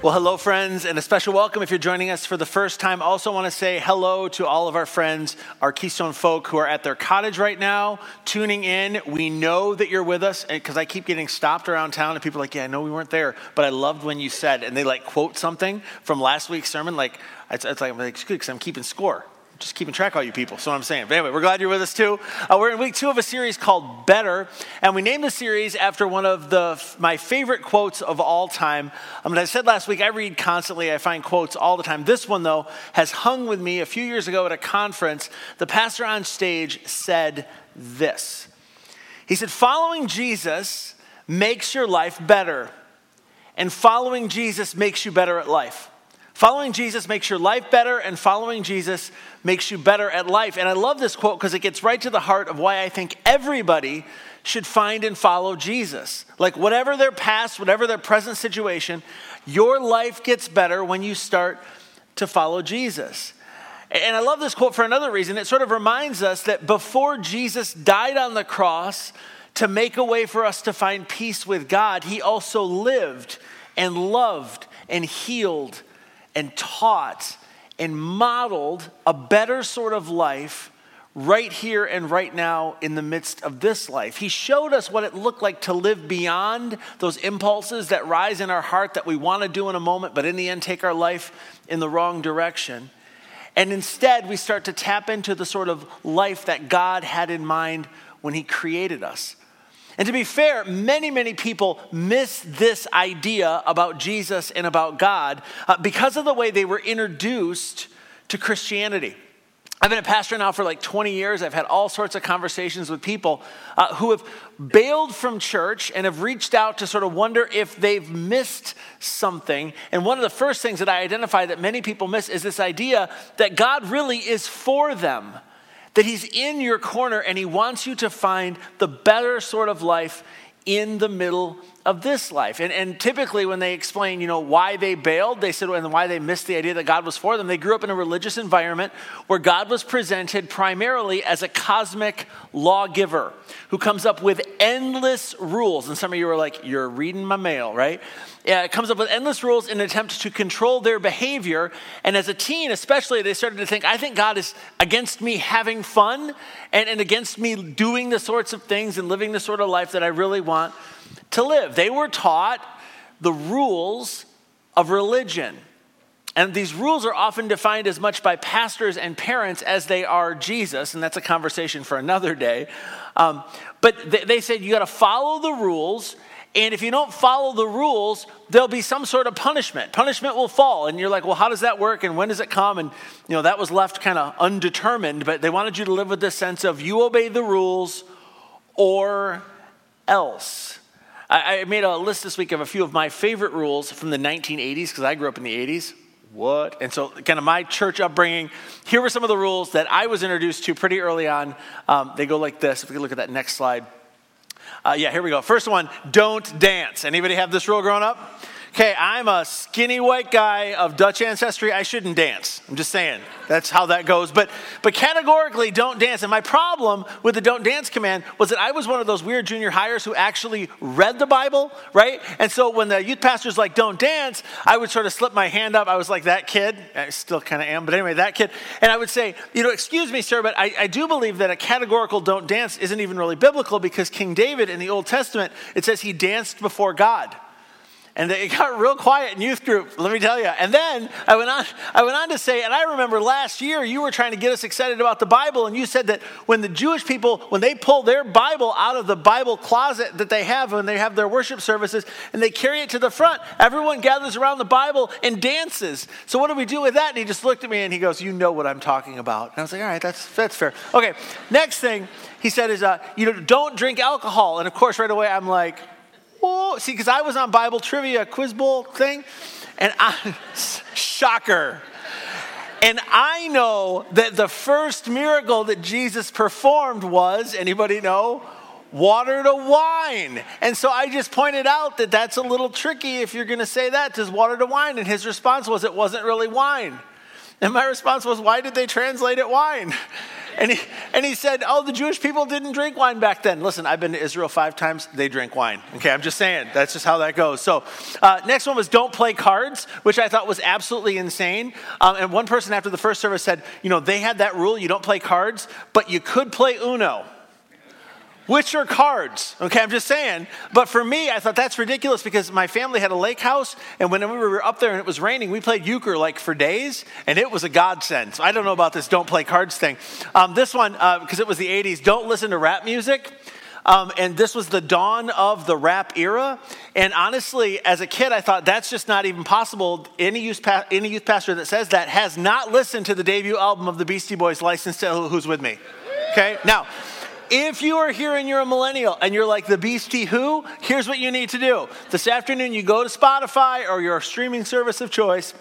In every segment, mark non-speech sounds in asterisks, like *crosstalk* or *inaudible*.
Well, hello, friends, and a special welcome if you're joining us for the first time. Also, want to say hello to all of our friends, our Keystone folk who are at their cottage right now, tuning in. We know that you're with us because I keep getting stopped around town, and people are like, "Yeah, I know we weren't there, but I loved when you said," and they like quote something from last week's sermon. Like, it's, it's like, it's good because I'm keeping score just keeping track of all you people. So I'm saying. But anyway, we're glad you're with us too. Uh, we're in week two of a series called Better, and we named the series after one of the my favorite quotes of all time. I mean, I said last week I read constantly. I find quotes all the time. This one though has hung with me. A few years ago at a conference, the pastor on stage said this. He said, "Following Jesus makes your life better, and following Jesus makes you better at life." Following Jesus makes your life better, and following Jesus makes you better at life. And I love this quote because it gets right to the heart of why I think everybody should find and follow Jesus. Like, whatever their past, whatever their present situation, your life gets better when you start to follow Jesus. And I love this quote for another reason. It sort of reminds us that before Jesus died on the cross to make a way for us to find peace with God, he also lived and loved and healed and taught and modeled a better sort of life right here and right now in the midst of this life. He showed us what it looked like to live beyond those impulses that rise in our heart that we want to do in a moment, but in the end take our life in the wrong direction. And instead, we start to tap into the sort of life that God had in mind when He created us. And to be fair, many, many people miss this idea about Jesus and about God uh, because of the way they were introduced to Christianity. I've been a pastor now for like 20 years. I've had all sorts of conversations with people uh, who have bailed from church and have reached out to sort of wonder if they've missed something. And one of the first things that I identify that many people miss is this idea that God really is for them that He's in your corner and He wants you to find the better sort of life in the middle of this life. And, and typically, when they explain, you know, why they bailed, they said, and why they missed the idea that God was for them, they grew up in a religious environment where God was presented primarily as a cosmic lawgiver who comes up with endless rules. And some of you are like, you're reading my mail, right? Yeah, it comes up with endless rules in an attempt to control their behavior. And as a teen, especially, they started to think, I think God is against me having fun and, and against me doing the sorts of things and living the sort of life that I really want to live. They were taught the rules of religion. And these rules are often defined as much by pastors and parents as they are Jesus, and that's a conversation for another day. Um, but they, they said you got to follow the rules, and if you don't follow the rules, there'll be some sort of punishment. Punishment will fall, and you're like, well, how does that work, and when does it come? And you know that was left kind of undetermined. But they wanted you to live with this sense of you obey the rules, or else. I, I made a list this week of a few of my favorite rules from the 1980s because I grew up in the 80s. What? And so, kind of my church upbringing, here were some of the rules that I was introduced to pretty early on. Um, they go like this. If we look at that next slide. Uh, yeah, here we go. First one don't dance. Anybody have this rule growing up? Okay, I'm a skinny white guy of Dutch ancestry. I shouldn't dance. I'm just saying. That's how that goes. But but categorically don't dance. And my problem with the don't dance command was that I was one of those weird junior hires who actually read the Bible, right? And so when the youth pastor's like don't dance, I would sort of slip my hand up. I was like that kid. I still kind of am, but anyway, that kid. And I would say, you know, excuse me, sir, but I, I do believe that a categorical don't dance isn't even really biblical because King David in the Old Testament, it says he danced before God and it got real quiet in youth group let me tell you and then i went on i went on to say and i remember last year you were trying to get us excited about the bible and you said that when the jewish people when they pull their bible out of the bible closet that they have when they have their worship services and they carry it to the front everyone gathers around the bible and dances. So what do we do with that? And he just looked at me and he goes you know what i'm talking about. And i was like all right that's that's fair. Okay next thing he said is uh, you know don't drink alcohol. And of course right away i'm like whoa. See, because I was on Bible trivia quiz bowl thing, and I, *laughs* shocker. And I know that the first miracle that Jesus performed was, anybody know? Water to wine. And so I just pointed out that that's a little tricky if you're going to say that. Does water to wine? And his response was, it wasn't really wine. And my response was, why did they translate it wine? And he, and he said, Oh, the Jewish people didn't drink wine back then. Listen, I've been to Israel five times. They drink wine. Okay, I'm just saying. That's just how that goes. So, uh, next one was don't play cards, which I thought was absolutely insane. Um, and one person after the first service said, You know, they had that rule you don't play cards, but you could play Uno which are cards. Okay, I'm just saying. But for me, I thought that's ridiculous because my family had a lake house, and when we were up there and it was raining, we played euchre like for days, and it was a godsend. So I don't know about this don't play cards thing. Um, this one, because uh, it was the 80s, don't listen to rap music. Um, and this was the dawn of the rap era. And honestly, as a kid, I thought that's just not even possible. Any youth, pa- any youth pastor that says that has not listened to the debut album of the Beastie Boys, License to Who's With Me. Okay? Now, if you are here and you're a millennial and you're like the beastie who, here's what you need to do. This afternoon, you go to Spotify or your streaming service of choice.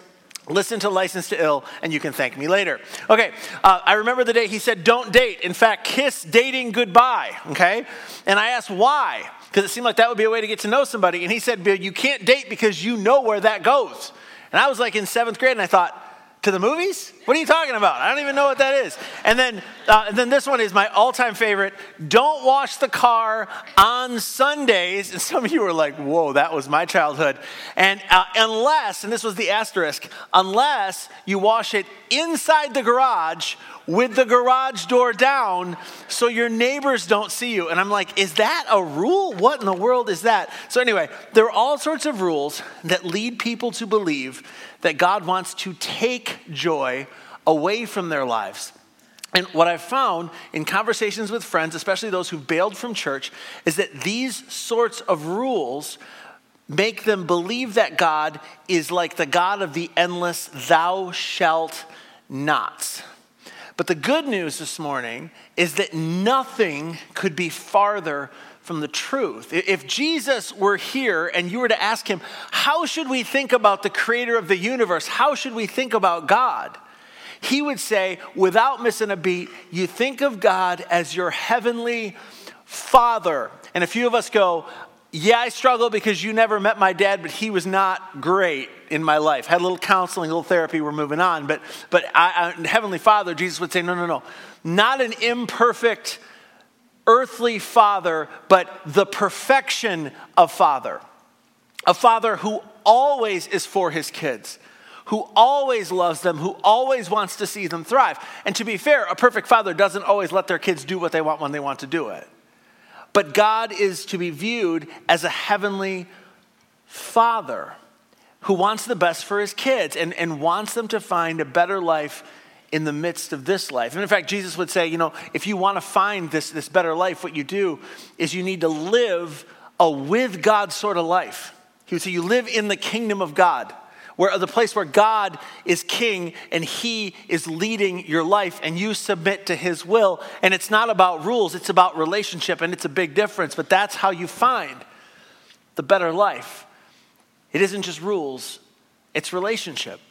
Listen to License to Ill, and you can thank me later. Okay, uh, I remember the day he said, Don't date. In fact, kiss dating goodbye. Okay? And I asked why, because it seemed like that would be a way to get to know somebody. And he said, Bill, you can't date because you know where that goes. And I was like in seventh grade, and I thought, to the movies? What are you talking about? I don't even know what that is. And then, uh, and then this one is my all time favorite. Don't wash the car on Sundays. And some of you are like, whoa, that was my childhood. And uh, unless, and this was the asterisk, unless you wash it inside the garage with the garage door down so your neighbors don't see you. And I'm like, is that a rule? What in the world is that? So, anyway, there are all sorts of rules that lead people to believe that God wants to take joy away from their lives. And what I've found in conversations with friends, especially those who bailed from church, is that these sorts of rules make them believe that God is like the God of the endless, thou shalt nots. But the good news this morning is that nothing could be farther from the truth. If Jesus were here and you were to ask him, How should we think about the creator of the universe? How should we think about God? He would say, without missing a beat, you think of God as your heavenly father. And a few of us go, yeah, I struggle because you never met my dad, but he was not great in my life. Had a little counseling, a little therapy, we're moving on. But, but I, I, Heavenly Father, Jesus would say, no, no, no. Not an imperfect earthly father, but the perfection of father. A father who always is for his kids, who always loves them, who always wants to see them thrive. And to be fair, a perfect father doesn't always let their kids do what they want when they want to do it. But God is to be viewed as a heavenly father who wants the best for his kids and, and wants them to find a better life in the midst of this life. And in fact, Jesus would say, you know, if you want to find this, this better life, what you do is you need to live a with God sort of life. He would say, you live in the kingdom of God, where the place where God is king and he is leading your life and you submit to his will. And it's not about rules, it's about relationship, and it's a big difference, but that's how you find the better life. It isn't just rules, it's relationship.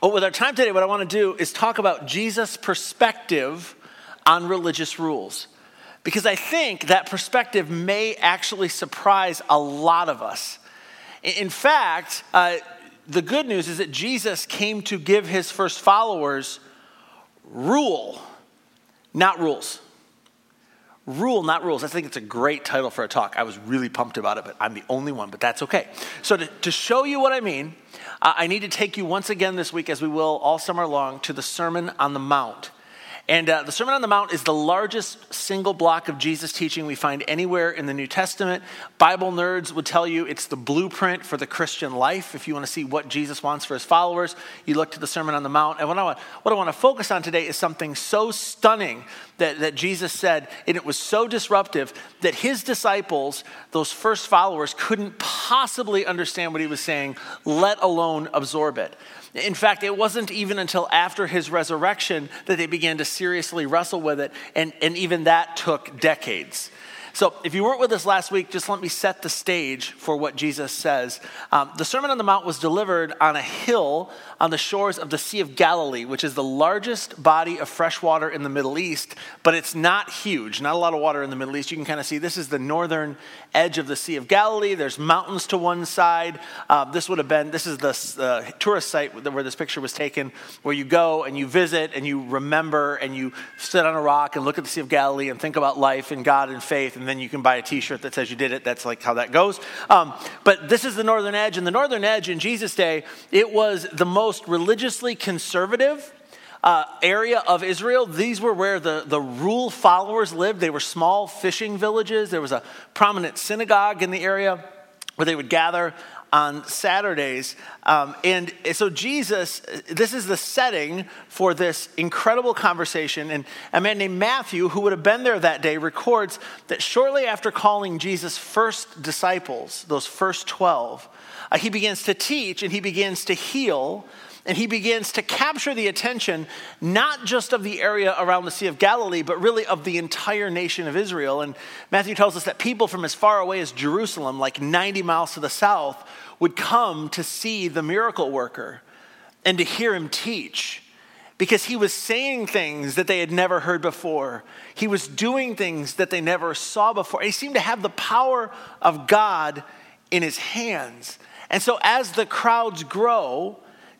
But with our time today, what I want to do is talk about Jesus' perspective on religious rules. Because I think that perspective may actually surprise a lot of us. In fact, uh, the good news is that Jesus came to give his first followers rule, not rules. Rule, not rules. I think it's a great title for a talk. I was really pumped about it, but I'm the only one, but that's okay. So, to, to show you what I mean, I need to take you once again this week, as we will all summer long, to the Sermon on the Mount. And uh, the Sermon on the Mount is the largest single block of Jesus teaching we find anywhere in the New Testament. Bible nerds would tell you it's the blueprint for the Christian life. If you want to see what Jesus wants for his followers, you look to the Sermon on the Mount. And what I want, what I want to focus on today is something so stunning that, that Jesus said, and it was so disruptive that his disciples, those first followers, couldn't possibly understand what he was saying, let alone absorb it. In fact, it wasn't even until after his resurrection that they began to seriously wrestle with it, and, and even that took decades. So, if you weren't with us last week, just let me set the stage for what Jesus says. Um, the Sermon on the Mount was delivered on a hill on the shores of the Sea of Galilee, which is the largest body of fresh water in the Middle East, but it's not huge, not a lot of water in the Middle East. You can kind of see this is the northern edge of the Sea of Galilee. There's mountains to one side. Uh, this would have been, this is the uh, tourist site where this picture was taken, where you go and you visit and you remember and you sit on a rock and look at the Sea of Galilee and think about life and God and faith, and then you can buy a t shirt that says you did it. That's like how that goes. Um, but this is the northern edge, and the northern edge in Jesus' day, it was the most religiously conservative. Uh, area of Israel. These were where the, the rule followers lived. They were small fishing villages. There was a prominent synagogue in the area where they would gather on Saturdays. Um, and so, Jesus, this is the setting for this incredible conversation. And a man named Matthew, who would have been there that day, records that shortly after calling Jesus' first disciples, those first 12, uh, he begins to teach and he begins to heal and he begins to capture the attention not just of the area around the Sea of Galilee, but really of the entire nation of Israel. And Matthew tells us that people from as far away as Jerusalem, like 90 miles to the south, would come to see the miracle worker and to hear him teach because he was saying things that they had never heard before. He was doing things that they never saw before. He seemed to have the power of God in his hands. And so, as the crowds grow,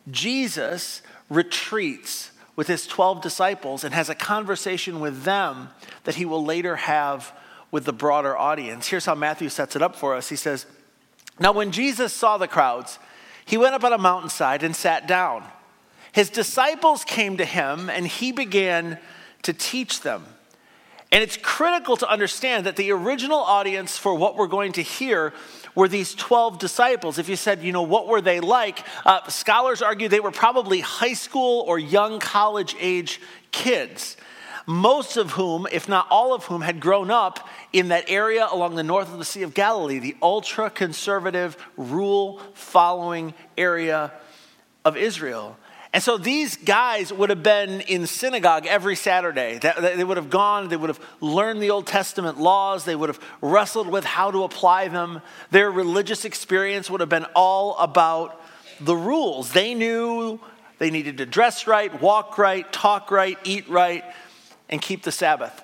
Jesus retreats with his 12 disciples and has a conversation with them that he will later have with the broader audience. Here's how Matthew sets it up for us. He says, now, when Jesus saw the crowds, he went up on a mountainside and sat down. His disciples came to him, and he began to teach them. And it's critical to understand that the original audience for what we're going to hear were these 12 disciples. If you said, you know, what were they like? Uh, scholars argue they were probably high school or young college age kids most of whom, if not all of whom, had grown up in that area along the north of the Sea of Galilee, the ultra conservative, rule following area of Israel. And so these guys would have been in synagogue every Saturday. They would have gone, they would have learned the Old Testament laws, they would have wrestled with how to apply them. Their religious experience would have been all about the rules. They knew they needed to dress right, walk right, talk right, eat right and keep the Sabbath.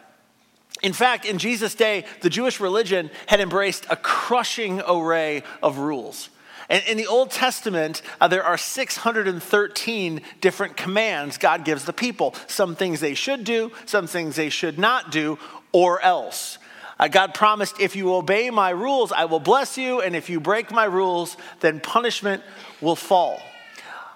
In fact, in Jesus' day, the Jewish religion had embraced a crushing array of rules. And in the Old Testament, uh, there are 613 different commands God gives the people. Some things they should do, some things they should not do, or else. Uh, God promised, if you obey my rules, I will bless you, and if you break my rules, then punishment will fall.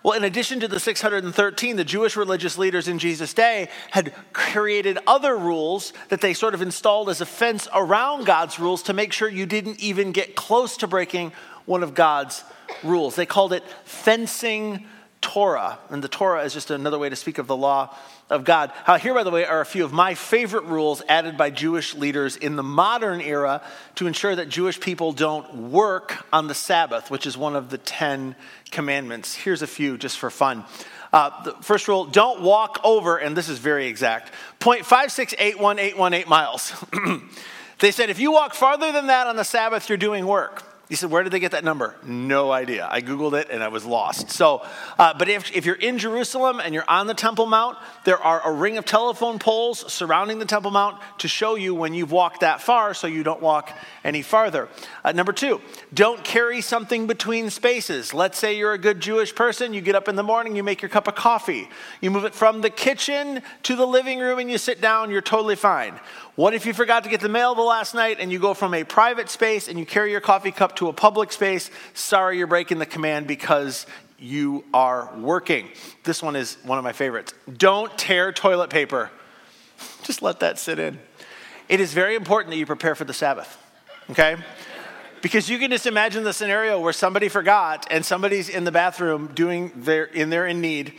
Well, in addition to the 613, the Jewish religious leaders in Jesus' day had created other rules that they sort of installed as a fence around God's rules to make sure you didn't even get close to breaking one of God's rules. They called it fencing Torah. And the Torah is just another way to speak of the law of God. Uh, here, by the way, are a few of my favorite rules added by Jewish leaders in the modern era to ensure that Jewish people don't work on the Sabbath, which is one of the Ten Commandments. Here's a few just for fun. Uh, the first rule don't walk over, and this is very exact, 0.568181 miles. *clears throat* they said if you walk farther than that on the Sabbath, you're doing work. He said, Where did they get that number? No idea. I Googled it and I was lost. So, uh, but if, if you're in Jerusalem and you're on the Temple Mount, there are a ring of telephone poles surrounding the Temple Mount to show you when you've walked that far so you don't walk any farther. Uh, number two, don't carry something between spaces. Let's say you're a good Jewish person, you get up in the morning, you make your cup of coffee, you move it from the kitchen to the living room, and you sit down, you're totally fine. What if you forgot to get the mail the last night and you go from a private space and you carry your coffee cup to a public space? Sorry, you're breaking the command because you are working. This one is one of my favorites. Don't tear toilet paper. *laughs* Just let that sit in. It is very important that you prepare for the Sabbath, okay? Because you can just imagine the scenario where somebody forgot and somebody's in the bathroom doing their in there in need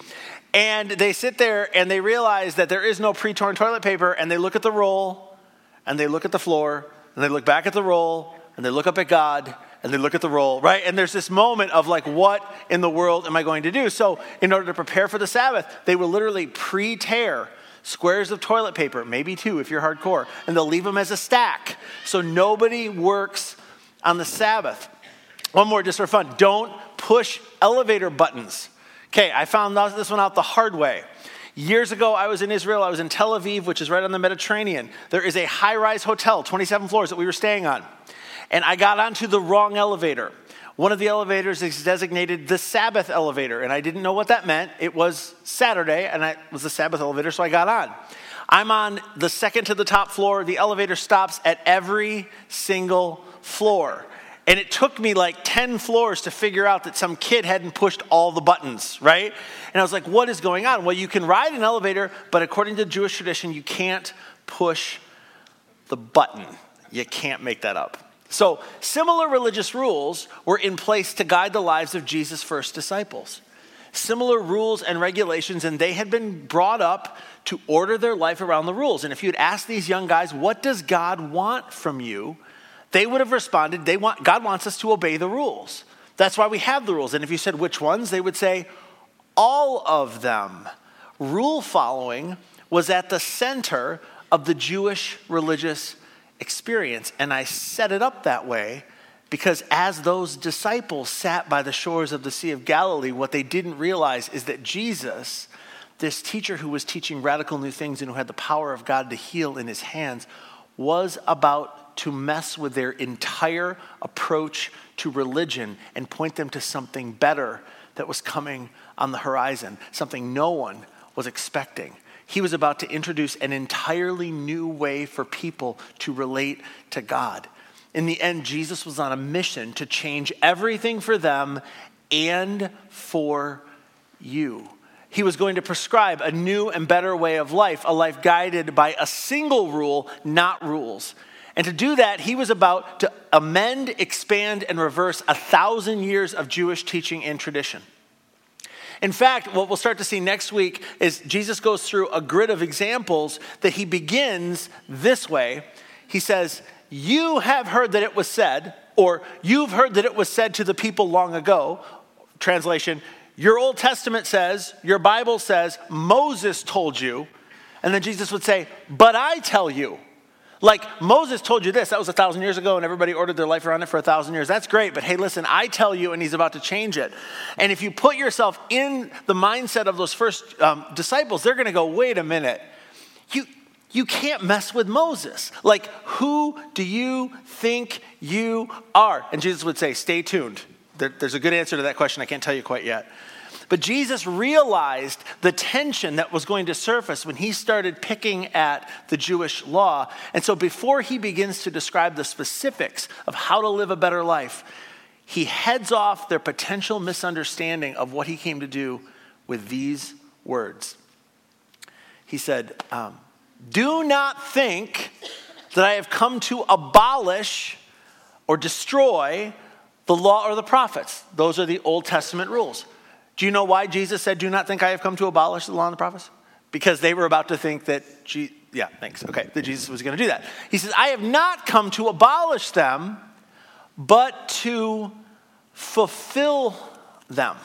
and they sit there and they realize that there is no pre torn toilet paper, and they look at the roll, and they look at the floor, and they look back at the roll, and they look up at God, and they look at the roll, right? And there's this moment of like, what in the world am I going to do? So, in order to prepare for the Sabbath, they will literally pre tear squares of toilet paper, maybe two if you're hardcore, and they'll leave them as a stack. So nobody works on the Sabbath. One more just for fun don't push elevator buttons. Okay, I found this one out the hard way. Years ago, I was in Israel. I was in Tel Aviv, which is right on the Mediterranean. There is a high rise hotel, 27 floors, that we were staying on. And I got onto the wrong elevator. One of the elevators is designated the Sabbath elevator, and I didn't know what that meant. It was Saturday, and it was the Sabbath elevator, so I got on. I'm on the second to the top floor. The elevator stops at every single floor. And it took me like 10 floors to figure out that some kid hadn't pushed all the buttons, right? And I was like, what is going on? Well, you can ride an elevator, but according to Jewish tradition, you can't push the button. You can't make that up. So, similar religious rules were in place to guide the lives of Jesus' first disciples. Similar rules and regulations, and they had been brought up to order their life around the rules. And if you'd asked these young guys, what does God want from you? They would have responded, they want, God wants us to obey the rules. That's why we have the rules. And if you said which ones, they would say, all of them. Rule following was at the center of the Jewish religious experience. And I set it up that way because as those disciples sat by the shores of the Sea of Galilee, what they didn't realize is that Jesus, this teacher who was teaching radical new things and who had the power of God to heal in his hands, was about to mess with their entire approach to religion and point them to something better that was coming on the horizon, something no one was expecting. He was about to introduce an entirely new way for people to relate to God. In the end, Jesus was on a mission to change everything for them and for you. He was going to prescribe a new and better way of life, a life guided by a single rule, not rules. And to do that, he was about to amend, expand, and reverse a thousand years of Jewish teaching and tradition. In fact, what we'll start to see next week is Jesus goes through a grid of examples that he begins this way. He says, You have heard that it was said, or you've heard that it was said to the people long ago. Translation, your Old Testament says, your Bible says, Moses told you. And then Jesus would say, But I tell you. Like Moses told you this, that was a thousand years ago, and everybody ordered their life around it for a thousand years. That's great, but hey, listen, I tell you, and he's about to change it. And if you put yourself in the mindset of those first um, disciples, they're going to go, wait a minute, you, you can't mess with Moses. Like, who do you think you are? And Jesus would say, stay tuned. There, there's a good answer to that question. I can't tell you quite yet. But Jesus realized the tension that was going to surface when he started picking at the Jewish law. And so before he begins to describe the specifics of how to live a better life, he heads off their potential misunderstanding of what he came to do with these words. He said, um, Do not think that I have come to abolish or destroy the law or the prophets. Those are the Old Testament rules. Do you know why Jesus said, Do not think I have come to abolish the law and the prophets? Because they were about to think that, Je- yeah, thanks, okay, that Jesus was going to do that. He says, I have not come to abolish them, but to fulfill them.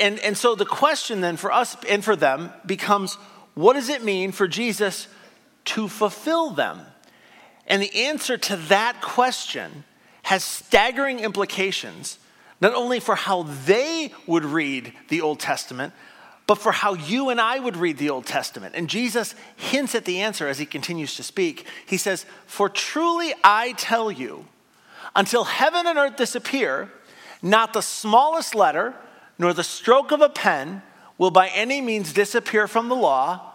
And, and so the question then for us and for them becomes what does it mean for Jesus to fulfill them? And the answer to that question has staggering implications not only for how they would read the Old Testament, but for how you and I would read the Old Testament. And Jesus hints at the answer as he continues to speak. He says, For truly I tell you, until heaven and earth disappear, not the smallest letter nor the stroke of a pen will by any means disappear from the law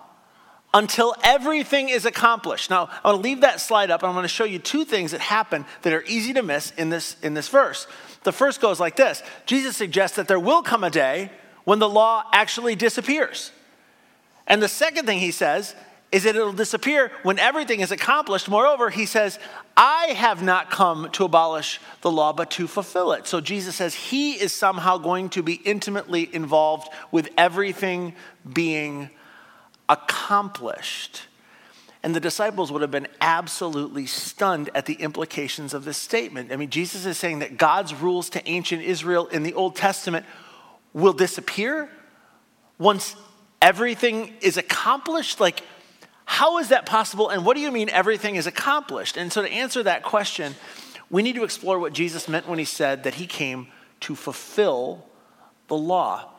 until everything is accomplished. Now, I'm going to leave that slide up and I'm going to show you two things that happen that are easy to miss in this, in this verse. The first goes like this Jesus suggests that there will come a day when the law actually disappears. And the second thing he says is that it'll disappear when everything is accomplished. Moreover, he says, I have not come to abolish the law, but to fulfill it. So Jesus says he is somehow going to be intimately involved with everything being accomplished. And the disciples would have been absolutely stunned at the implications of this statement. I mean, Jesus is saying that God's rules to ancient Israel in the Old Testament will disappear once everything is accomplished? Like, how is that possible? And what do you mean everything is accomplished? And so, to answer that question, we need to explore what Jesus meant when he said that he came to fulfill the law.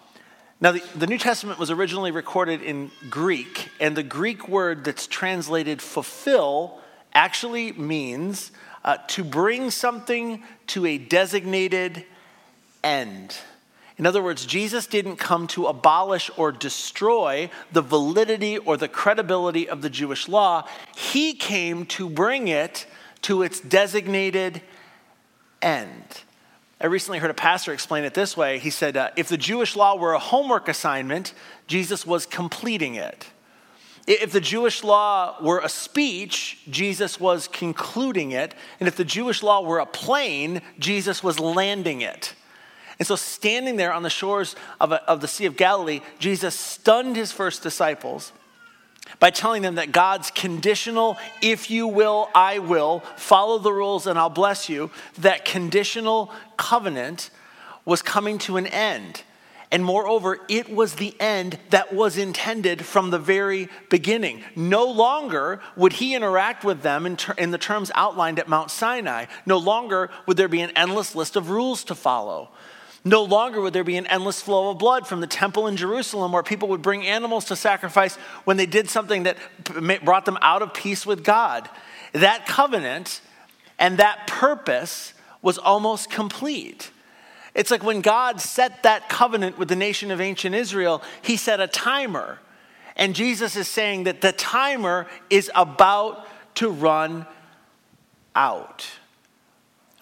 Now, the, the, New Testament was originally recorded in Greek, and the Greek word that's translated fulfill actually means uh, to bring something to a designated end. In other words, Jesus didn't come to abolish or destroy the validity or the credibility of the Jewish law. He came to bring it to its designated end. I recently heard a pastor explain it this way. He said, uh, if the Jewish law were a homework assignment, Jesus was completing it. If the Jewish law were a speech, Jesus was concluding it. And if the Jewish law were a plane, Jesus was landing it. And so, standing there on the shores of, a, of the Sea of Galilee, Jesus stunned his first disciples by telling them that God's conditional, if you will, I will, follow the rules and I'll bless you, that conditional covenant was coming to an end. And moreover, it was the end that was intended from the very beginning. No longer would he interact with them in, ter- in, the terms outlined at Mount Sinai. No longer would there be an endless list of rules to follow. No longer would there be an endless flow of blood from the temple in Jerusalem where people would bring animals to sacrifice when they did something that brought them out of peace with God. That covenant and that purpose was almost complete. It's like when God set that covenant with the nation of ancient Israel, he set a timer. And Jesus is saying that the timer is about to run out.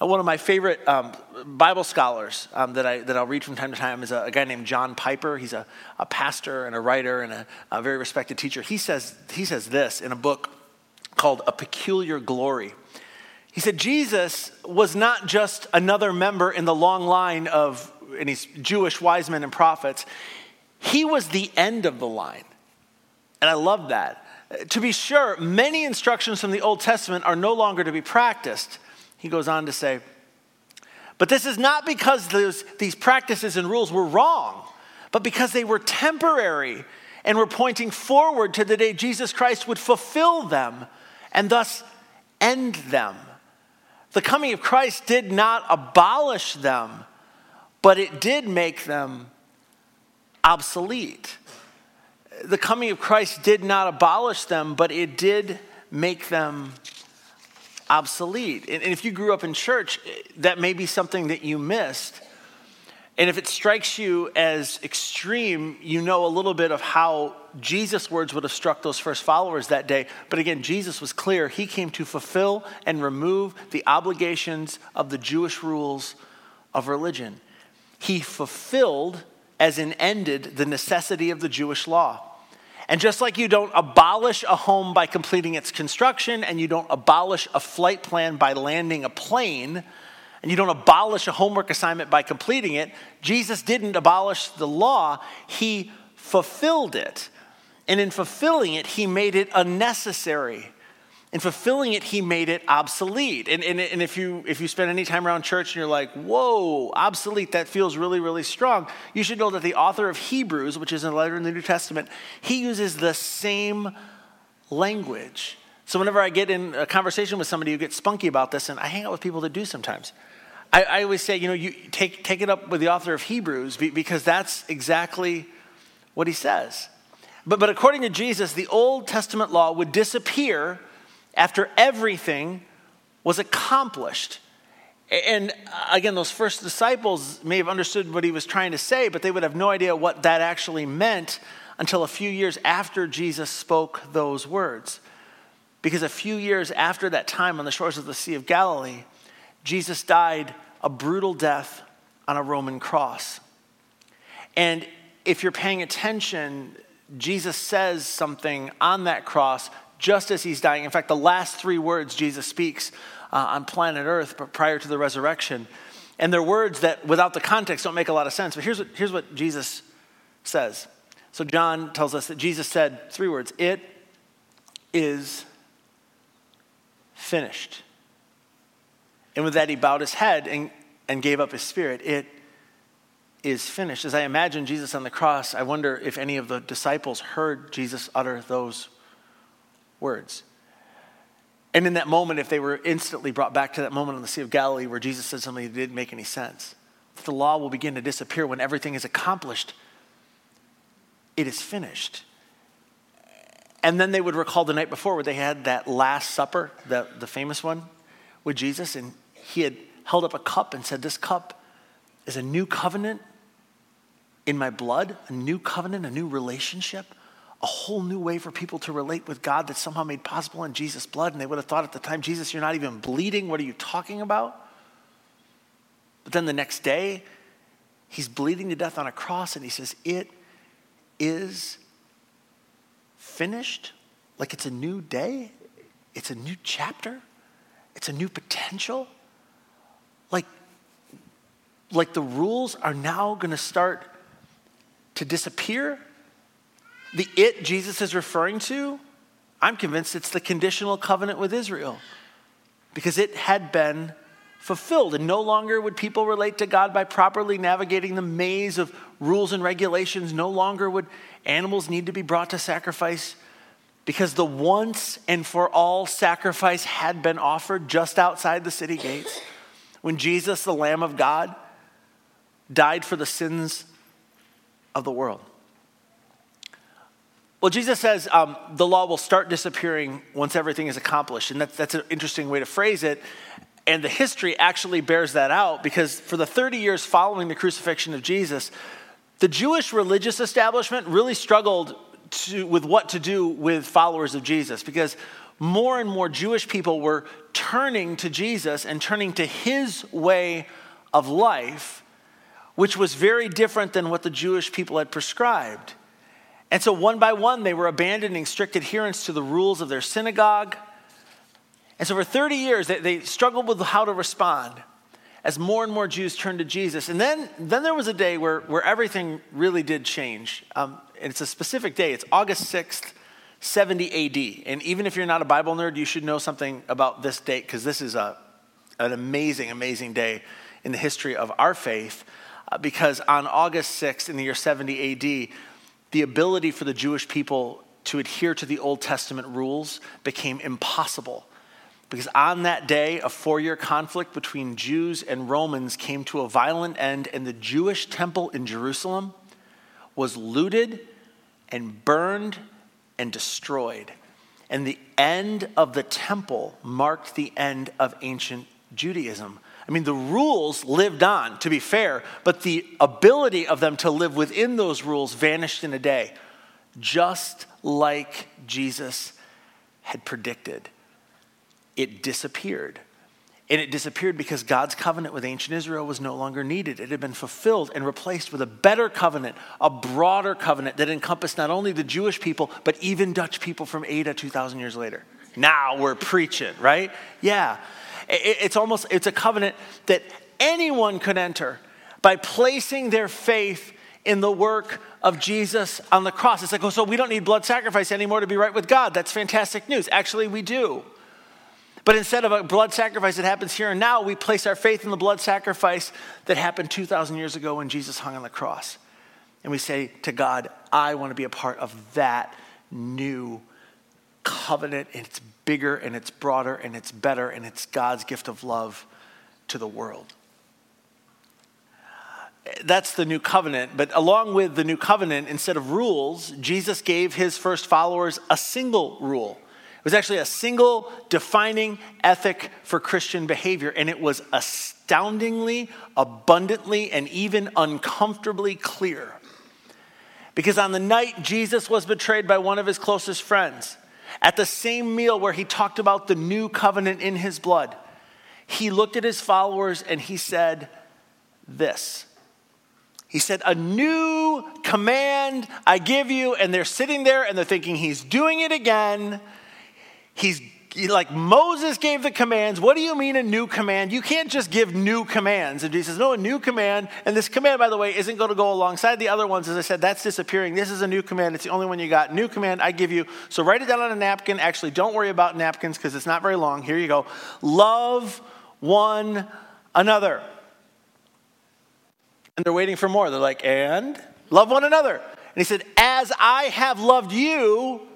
Uh, one of my favorite um, Bible scholars um, that, I, that I'll read from time to time is a, a guy named John Piper. He's a, a pastor and a writer and a, a, very respected teacher. He says, he says this in a book called A Peculiar Glory. He said, Jesus was not just another member in the long line of any Jewish wise men and prophets, he was the end of the line. And I love that. To be sure, many instructions from the Old Testament are no longer to be practiced. He goes on to say, but this is not because those, these practices and rules were wrong, but because they were temporary and were pointing forward to the day Jesus Christ would fulfill them and thus end them. The coming of Christ did not abolish them, but it did make them obsolete. The coming of Christ did not abolish them, but it did make them obsolete. And if you grew up in church, that may be something that you missed. And if it strikes you as extreme, you know a little bit of how Jesus' words would have struck those first followers that day. But again, Jesus was clear. He came to fulfill and remove the obligations of the Jewish rules of religion. He fulfilled, as in ended, the necessity of the Jewish law. And just like you don't abolish a home by completing its construction, and you don't abolish a flight plan by landing a plane, and you don't abolish a homework assignment by completing it, Jesus didn't abolish the law, he fulfilled it. And in fulfilling it, he made it unnecessary. In fulfilling it, he made it obsolete. And, and, and if, you, if you spend any time around church and you're like, whoa, obsolete, that feels really, really strong, you should know that the author of Hebrews, which is a letter in the New Testament, he uses the same language. So whenever I get in a conversation with somebody who gets spunky about this, and I hang out with people that do sometimes, I, I always say, you know, you take, take it up with the author of Hebrews because that's exactly what he says. But, but according to Jesus, the Old Testament law would disappear after everything was accomplished. And uh, again, those first disciples may have understood what he was trying to say, but they would have no idea what that actually meant until a few years after Jesus spoke those words. Because a few years after that time on the shores of the Sea of Galilee, Jesus died a brutal death on a Roman cross. And if you're paying attention, Jesus says something on that cross just as he's dying. In fact, the last three words Jesus speaks uh, on planet Earth prior to the resurrection. And they're words that, without the context, don't make a lot of sense. But here's what, here's what Jesus says. So, John tells us that Jesus said three words It is finished. And with that, he bowed his head and, and gave up his spirit. It is finished. As I imagine Jesus on the cross, I wonder if any of the disciples heard Jesus utter those words. And in that moment, if they were instantly brought back to that moment on the Sea of Galilee where Jesus said something that didn't make any sense, the law will begin to disappear when everything is accomplished. It is finished. And then they would recall the night before where they had that Last Supper, the, the famous one, with Jesus, and he had held up a cup and said, This cup is a new covenant in my blood, a new covenant, a new relationship, a whole new way for people to relate with God that's somehow made possible in Jesus' blood. And they would have thought at the time, Jesus, you're not even bleeding. What are you talking about? But then the next day, he's bleeding to death on a cross and he says, It is finished. Like it's a new day, it's a new chapter, it's a new potential. Like, like the rules are now going to start to disappear. The it Jesus is referring to, I'm convinced it's the conditional covenant with Israel because it had been fulfilled. And no longer would people relate to God by properly navigating the maze of rules and regulations. No longer would animals need to be brought to sacrifice because the once and for all sacrifice had been offered just outside the city gates. When Jesus, the Lamb of God, died for the sins of the world. Well, Jesus says um, the law will start disappearing once everything is accomplished. And that's, that's an interesting way to phrase it. And the history actually bears that out because for the 30 years following the crucifixion of Jesus, the Jewish religious establishment really struggled to, with what to do with followers of Jesus because more and more Jewish people were turning to Jesus and turning to his way of life, which was very different than what the Jewish people had prescribed. And so, one by one, they were abandoning strict adherence to the rules of their synagogue and so for 30 years, they, they struggled with how to respond as more and more Jews turned to Jesus. And then, then there was a day where, where everything really did change. Um, and it's a specific day, it's August 6th, 70 AD. And even if you're not a Bible nerd, you should know something about this date because this is a, an amazing, amazing day in the history of our faith. Uh, because on August 6th, in the year 70 AD, the ability for the Jewish people to adhere to the Old Testament rules became impossible because on that day, a four year conflict between Jews and Romans came to a violent end, and the Jewish temple in Jerusalem was looted and burned and destroyed. And the end of the temple marked the end of ancient Judaism. I mean, the rules lived on, to be fair, but the ability of them to live within those rules vanished in a day, just like Jesus had predicted it disappeared. And it disappeared because God's covenant with ancient Israel was no longer needed. It had been fulfilled and replaced with a better covenant, a broader covenant that encompassed not only the Jewish people, but even Dutch people from Ada 2,000 years later. Now we're preaching, right? Yeah. It's almost, it's a covenant that anyone could enter by placing their faith in the work of Jesus on the cross. It's like, oh, so we don't need blood sacrifice anymore to be right with God. That's fantastic news. Actually, we do. But instead of a blood sacrifice that happens here and now, we place our faith in the blood sacrifice that happened 2,000 years ago when Jesus hung on the cross. And we say to God, I want to be a part of that new covenant. And it's bigger and it's broader and it's better and it's God's gift of love to the world. That's the new covenant. But along with the new covenant, instead of rules, Jesus gave his first followers a single rule it was actually a single defining ethic for Christian behavior, and it was astoundingly, abundantly, and even uncomfortably clear. Because on the night Jesus was betrayed by one of his closest friends, at the same meal where he talked about the new covenant in his blood, he looked at his followers and he said this. He said, A new command I give you. And they're sitting there and they're thinking, He's doing it again. He's like Moses gave the commands. What do you mean a new command? You can't just give new commands. And Jesus says, No, a new command. And this command, by the way, isn't going to go alongside the other ones. As I said, that's disappearing. This is a new command. It's the only one you got. New command I give you. So write it down on a napkin. Actually, don't worry about napkins because it's not very long. Here you go. Love one another. And they're waiting for more. They're like, and love one another. And he said, as I have loved you,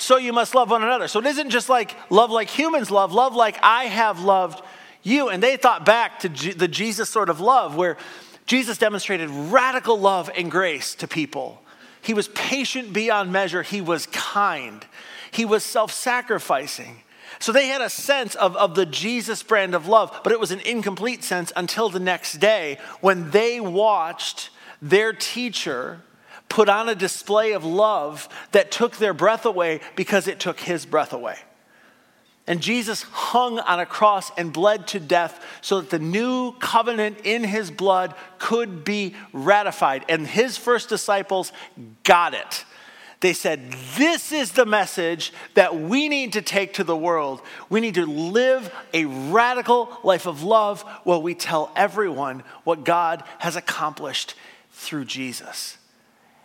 so you must love one another. So it isn't just like love like humans love, love like I have loved you. And they thought back to G- the Jesus sort of love where Jesus demonstrated radical love and grace to people. He was patient beyond measure, he was kind, he was self sacrificing. So they had a sense of, of the Jesus brand of love, but it was an incomplete sense until the next day when they watched their teacher put on a display of love that took their breath away because it took his breath away. And Jesus hung on a cross and bled to death so that the new covenant in his blood could be ratified. And his first disciples got it. They said, This is the message that we need to take to the world. We need to live a radical life of love where we tell everyone what God has accomplished through Jesus.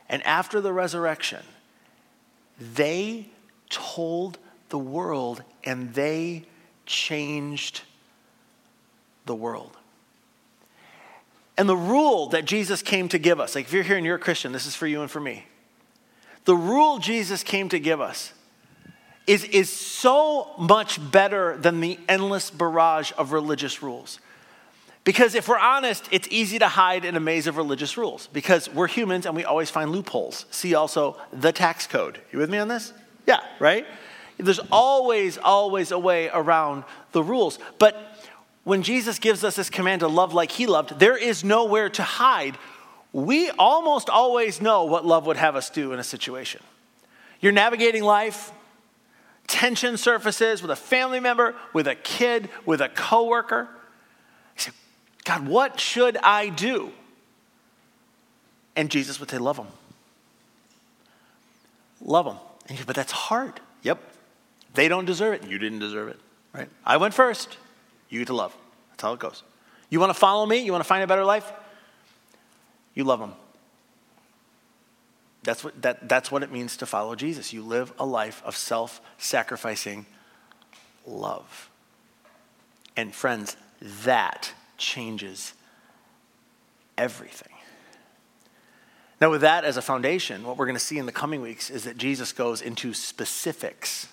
And after the resurrection, they told the world and they changed the world. And the rule that Jesus came to give us, like if you're here and you're a Christian, this is for you and for me. The rule Jesus came to give us is, is so much better than the endless barrage of religious rules. Because if we're honest, it's easy to hide in a maze of religious rules because we're humans and we always find loopholes. See also the tax code. You with me on this? Yeah, right? There's always, always a way around the rules. But when Jesus gives us this command to love like he loved, there is nowhere to hide. We almost always know what love would have us do in a situation. You're navigating life, tension surfaces with a family member, with a kid, with a coworker. Say, God, what should I do? And Jesus would say, Love them. Love them. And you, but that's hard. Yep. They don't deserve it. You didn't deserve it. Right? I went first. You get to love. That's how it goes. You want to follow me? You want to find a better life? You love them. That's what, that, that's what it means to follow Jesus. You live a life of self sacrificing love. And friends, that changes everything. Now, with that as a foundation, what we're going to see in the coming weeks is that Jesus goes into specifics.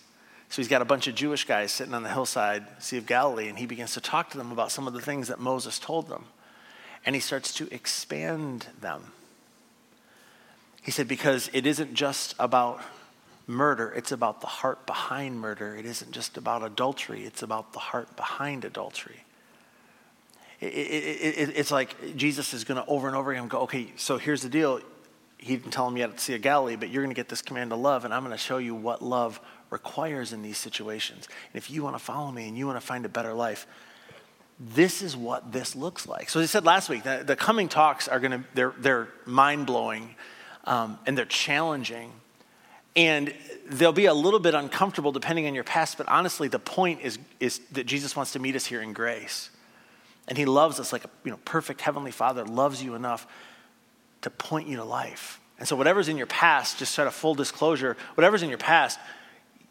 So he's got a bunch of Jewish guys sitting on the hillside, Sea of Galilee, and he begins to talk to them about some of the things that Moses told them. And he starts to expand them. He said, because it isn't just about murder, it's about the heart behind murder. It isn't just about adultery, it's about the heart behind adultery. It, it, it, it's like Jesus is going to over and over again go, okay, so here's the deal. He didn't tell him yet the Sea of Galilee, but you're going to get this command to love, and I'm going to show you what love requires in these situations. And if you want to follow me and you want to find a better life, this is what this looks like. So, as I said last week, the, the coming talks are going to, they're, they're mind blowing um, and they're challenging. And they'll be a little bit uncomfortable depending on your past, but honestly, the point is, is that Jesus wants to meet us here in grace. And he loves us like a you know, perfect heavenly father loves you enough to point you to life. And so, whatever's in your past, just sort of full disclosure, whatever's in your past,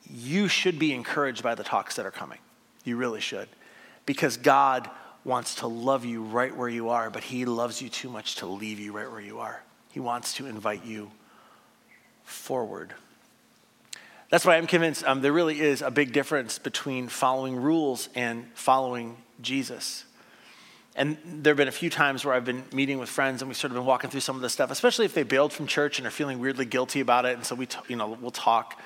you should be encouraged by the talks that are coming. You really should. Because God wants to love you right where you are, but He loves you too much to leave you right where you are. He wants to invite you forward. That's why I'm convinced um, there really is a big difference between following rules and following Jesus. And there have been a few times where I've been meeting with friends and we've sort of been walking through some of this stuff, especially if they bailed from church and are feeling weirdly guilty about it. And so we, t- you know, we'll talk.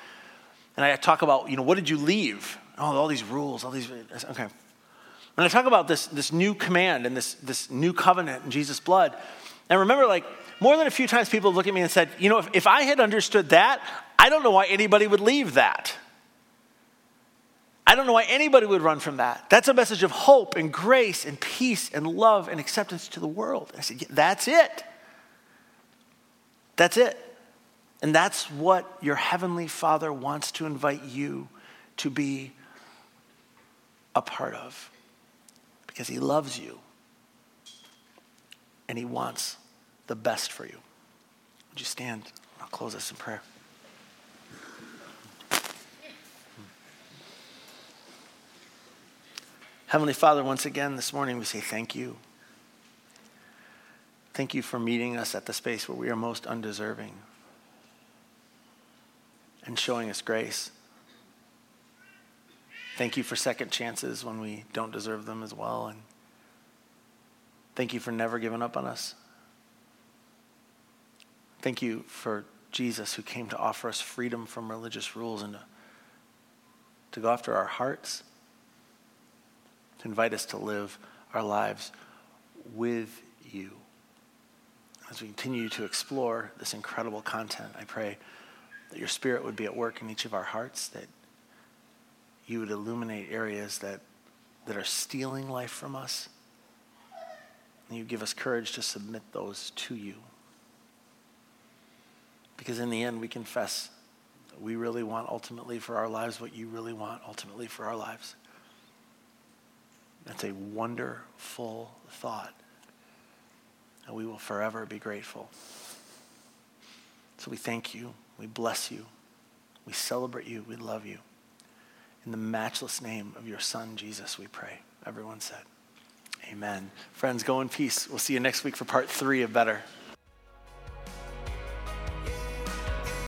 And I talk about, you know, what did you leave? Oh, all these rules, all these. Okay. And I talk about this, this new command and this, this new covenant in Jesus' blood. And remember, like, more than a few times people look at me and said, you know, if, if I had understood that, I don't know why anybody would leave that. I don't know why anybody would run from that. That's a message of hope and grace and peace and love and acceptance to the world. I said, yeah, that's it. That's it. And that's what your heavenly Father wants to invite you to be a part of because he loves you and he wants the best for you. Would you stand? I'll close us in prayer. Heavenly Father, once again this morning we say thank you. Thank you for meeting us at the space where we are most undeserving and showing us grace. Thank you for second chances when we don't deserve them as well. And thank you for never giving up on us. Thank you for Jesus who came to offer us freedom from religious rules and to, to go after our hearts, invite us to live our lives with you. As we continue to explore this incredible content, I pray that your spirit would be at work in each of our hearts, that you would illuminate areas that, that are stealing life from us. And you give us courage to submit those to you. Because in the end, we confess we really want ultimately for our lives what you really want ultimately for our lives. That's a wonderful thought. And we will forever be grateful. So we thank you. We bless you. We celebrate you. We love you. In the matchless name of your Son, Jesus, we pray. Everyone said, Amen. Friends, go in peace. We'll see you next week for part three of Better.